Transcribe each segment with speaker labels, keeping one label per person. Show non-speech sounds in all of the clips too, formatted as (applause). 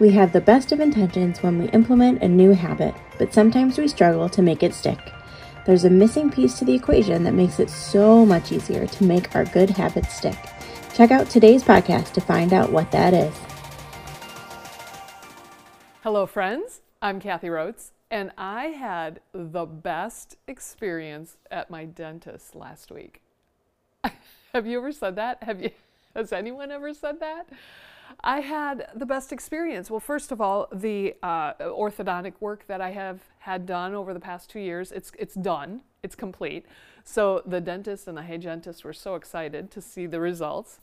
Speaker 1: We have the best of intentions when we implement a new habit, but sometimes we struggle to make it stick. There's a missing piece to the equation that makes it so much easier to make our good habits stick. Check out today's podcast to find out what that is.
Speaker 2: Hello, friends. I'm Kathie Rotz, and I had the best experience at my dentist last week. (laughs) Have you ever said that? Have you? Has anyone ever said that? I had the best experience. Well, first of all, the uh, orthodontic work that I have had done over the past two years, it's, it's done, it's complete. So the dentist and the hygienist were so excited to see the results.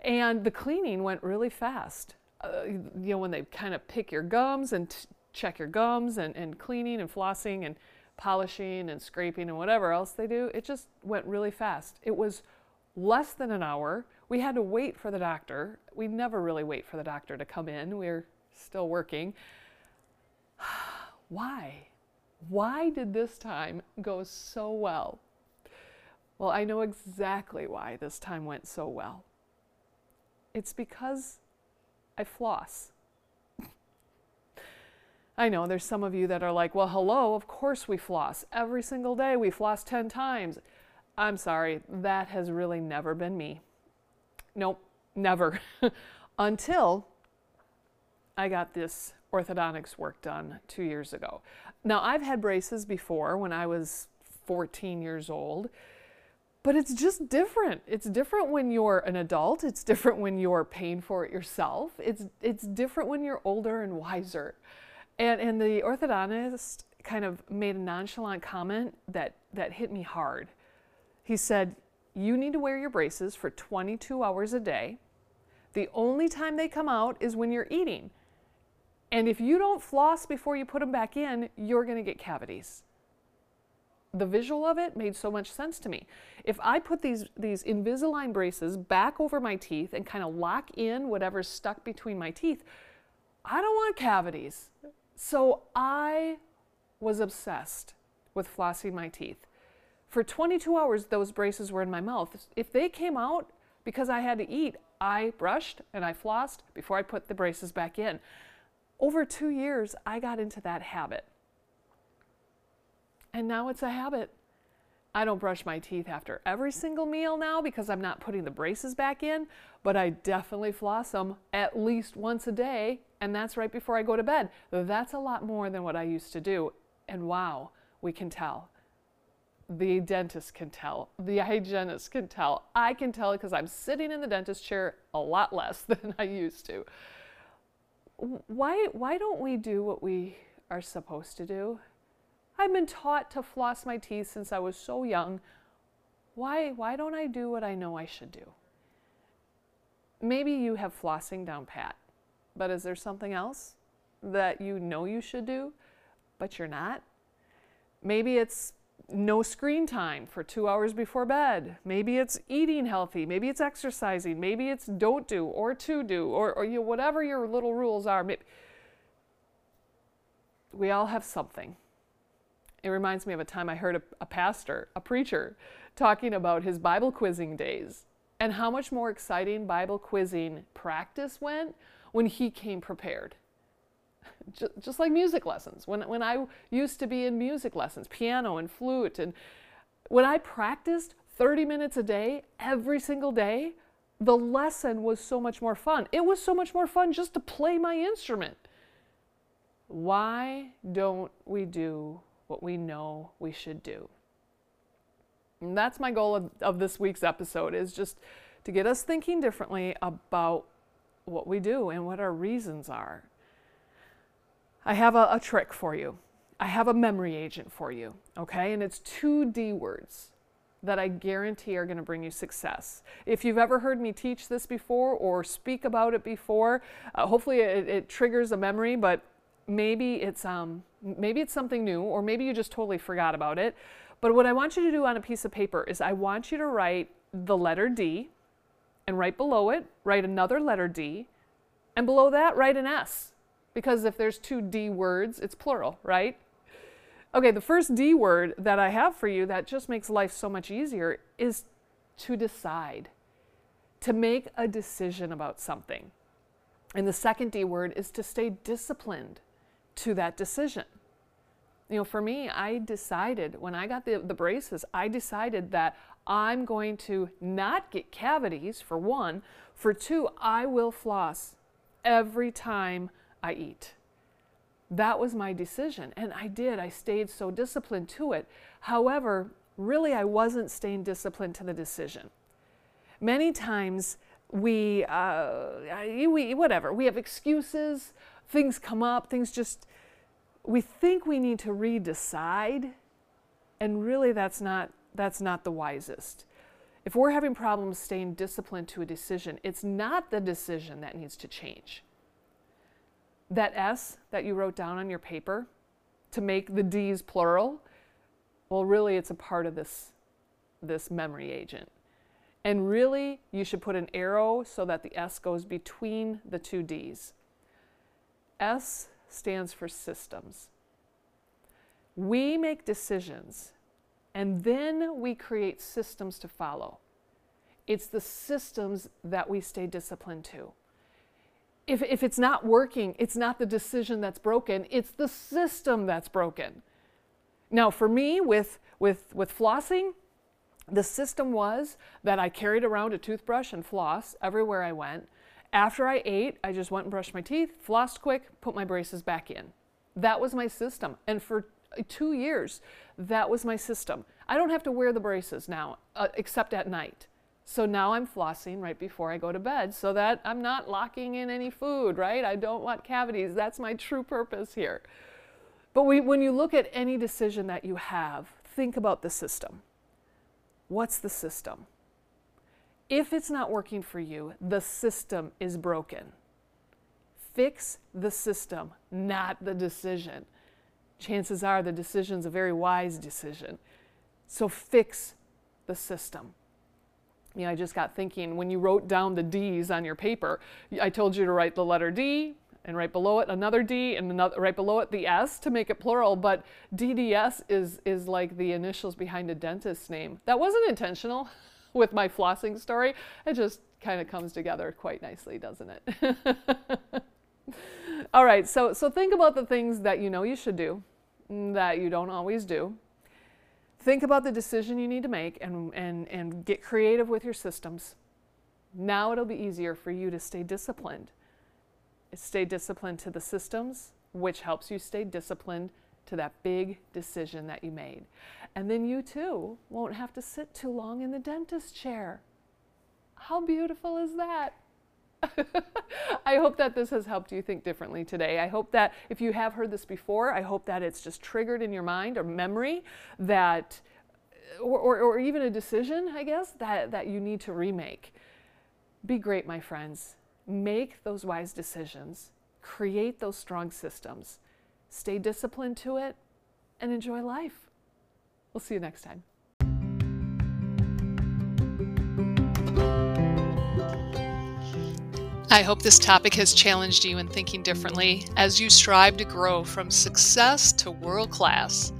Speaker 2: And the cleaning went really fast. Uh, you know, when they kind of pick your gums and check your gums and, and cleaning and flossing and polishing and scraping and whatever else they do, it just went really fast. It was less than an hour we had to wait for the doctor. We never really wait for the doctor to come in. We're still working. (sighs) Why? Why did this time go so well? Well, I know exactly why this time went so well. It's because I floss. I know there's some of you that are like, well, hello, of course we floss. Every single day we floss 10 times. I'm sorry, that has really never been me. Nope, never. (laughs) Until I got this orthodontics work done two years ago. Now, I've had braces before when I was 14 years old, but it's just different. It's different when you're an adult, it's different when you're paying for it yourself, it's, it's different when you're older and wiser. And, and the orthodontist kind of made a nonchalant comment that, that hit me hard. He said, you need to wear your braces for 22 hours a day. The only time they come out is when you're eating. And if you don't floss before you put them back in, you're going to get cavities. The visual of it made so much sense to me. If I put these, these Invisalign braces back over my teeth and kind of lock in whatever's stuck between my teeth, I don't want cavities. So I was obsessed with flossing my teeth. For 22 hours, those braces were in my mouth. If they came out because I had to eat, I brushed and I flossed before I put the braces back in. Over two years, I got into that habit. And now it's a habit. I don't brush my teeth after every single meal now because I'm not putting the braces back in, but I definitely floss them at least once a day, and that's right before I go to bed. That's a lot more than what I used to do. And wow, we can tell the dentist can tell, the hygienist can tell. I can tell because I'm sitting in the dentist chair a lot less (laughs) than I used to. Why, why don't we do what we are supposed to do? I've been taught to floss my teeth since I was so young. Why, why don't I do what I know I should do? Maybe you have flossing down pat, but is there something else that you know you should do, but you're not? Maybe it's no screen time for two hours before bed. Maybe it's eating healthy. Maybe it's exercising. Maybe it's don't do or to do or, or you know, whatever your little rules are. Maybe. We all have something. It reminds me of a time I heard a, a pastor, a preacher, talking about his Bible quizzing days and how much more exciting Bible quizzing practice went when he came prepared just like music lessons. When, when I used to be in music lessons, piano and flute, and when I practiced 30 minutes a day, every single day, the lesson was so much more fun. It was so much more fun just to play my instrument. Why don't we do what we know we should do? And that's my goal of, of this week's episode is just to get us thinking differently about what we do and what our reasons are. I have a, a trick for you. I have a memory agent for you, okay? And it's two D words that I guarantee are going to bring you success. If you've ever heard me teach this before or speak about it before, uh, hopefully it, it, triggers a memory, but maybe it's, um, maybe it's something new or maybe you just totally forgot about it. But what I want you to do on a piece of paper is I want you to write the letter D and right below it, write another letter D and below that, write an S because if there's two D words, it's plural, right? Okay, the first D word that I have for you that just makes life so much easier is to decide, to make a decision about something. And the second D word is to stay disciplined to that decision. You know, for me, I decided when I got the, the braces, I decided that I'm going to not get cavities, for one. For two, I will floss every time I eat. That was my decision, and I did. I stayed so disciplined to it. However, really, I wasn't staying disciplined to the decision. Many times, we, uh, we, whatever, we have excuses, things come up, things just, we think we need to redecide, and really that's not, that's not the wisest. If we're having problems staying disciplined to a decision, it's not the decision that needs to change. That S that you wrote down on your paper to make the D's plural, well, really it's a part of this, this memory agent. And really, you should put an arrow so that the S goes between the two D's. S stands for systems. We make decisions and then we create systems to follow. It's the systems that we stay disciplined to. If, if it's not working, it's not the decision that's broken, it's the system that's broken. Now, for me, with, with, with flossing, the system was that I carried around a toothbrush and floss everywhere I went. After I ate, I just went and brushed my teeth, flossed quick, put my braces back in. That was my system. And for two years, that was my system. I don't have to wear the braces now, uh, except at night. So now I'm flossing right before I go to bed so that I'm not locking in any food, right? I don't want cavities. That's my true purpose here. But we, when you look at any decision that you have, think about the system. What's the system? If it's not working for you, the system is broken. Fix the system, not the decision. Chances are the decision's a very wise decision. So fix the system. You know, I just got thinking when you wrote down the D's on your paper, I told you to write the letter D, and right below it another D and another right below it the S to make it plural but DDS is is like the initials behind a dentist's name. That wasn't intentional (laughs) with my flossing story. It just kind of comes together quite nicely doesn't it? (laughs) All right so so think about the things that you know you should do that you don't always do think about the decision you need to make and and and get creative with your systems now it'll be easier for you to stay disciplined stay disciplined to the systems, which helps you stay disciplined to that big decision that you made. And then you too won't have to sit too long in the dentist chair. How beautiful is that? (laughs) I hope that this has helped you think differently today. I hope that if you have heard this before, I hope that it's just triggered in your mind or memory that, or, or, or even a decision, I guess, that, that you need to remake. Be great, my friends. Make those wise decisions, create those strong systems, stay disciplined to it, and enjoy life. We'll see you next time.
Speaker 3: I hope this topic has challenged you in thinking differently as you strive to grow from success to world class.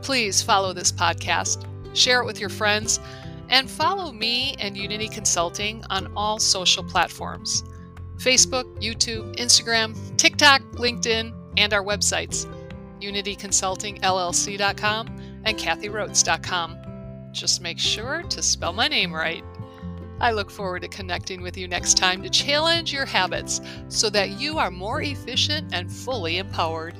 Speaker 3: Please follow this podcast, share it with your friends, and follow me and Unity Consulting on all social platforms. Facebook, YouTube, Instagram, TikTok, LinkedIn, and our websites, unityconsultingllc.com and kathierotz.com. Just make sure to spell my name right. I look forward to connecting with you next time to challenge your habits so that you are more efficient and fully empowered.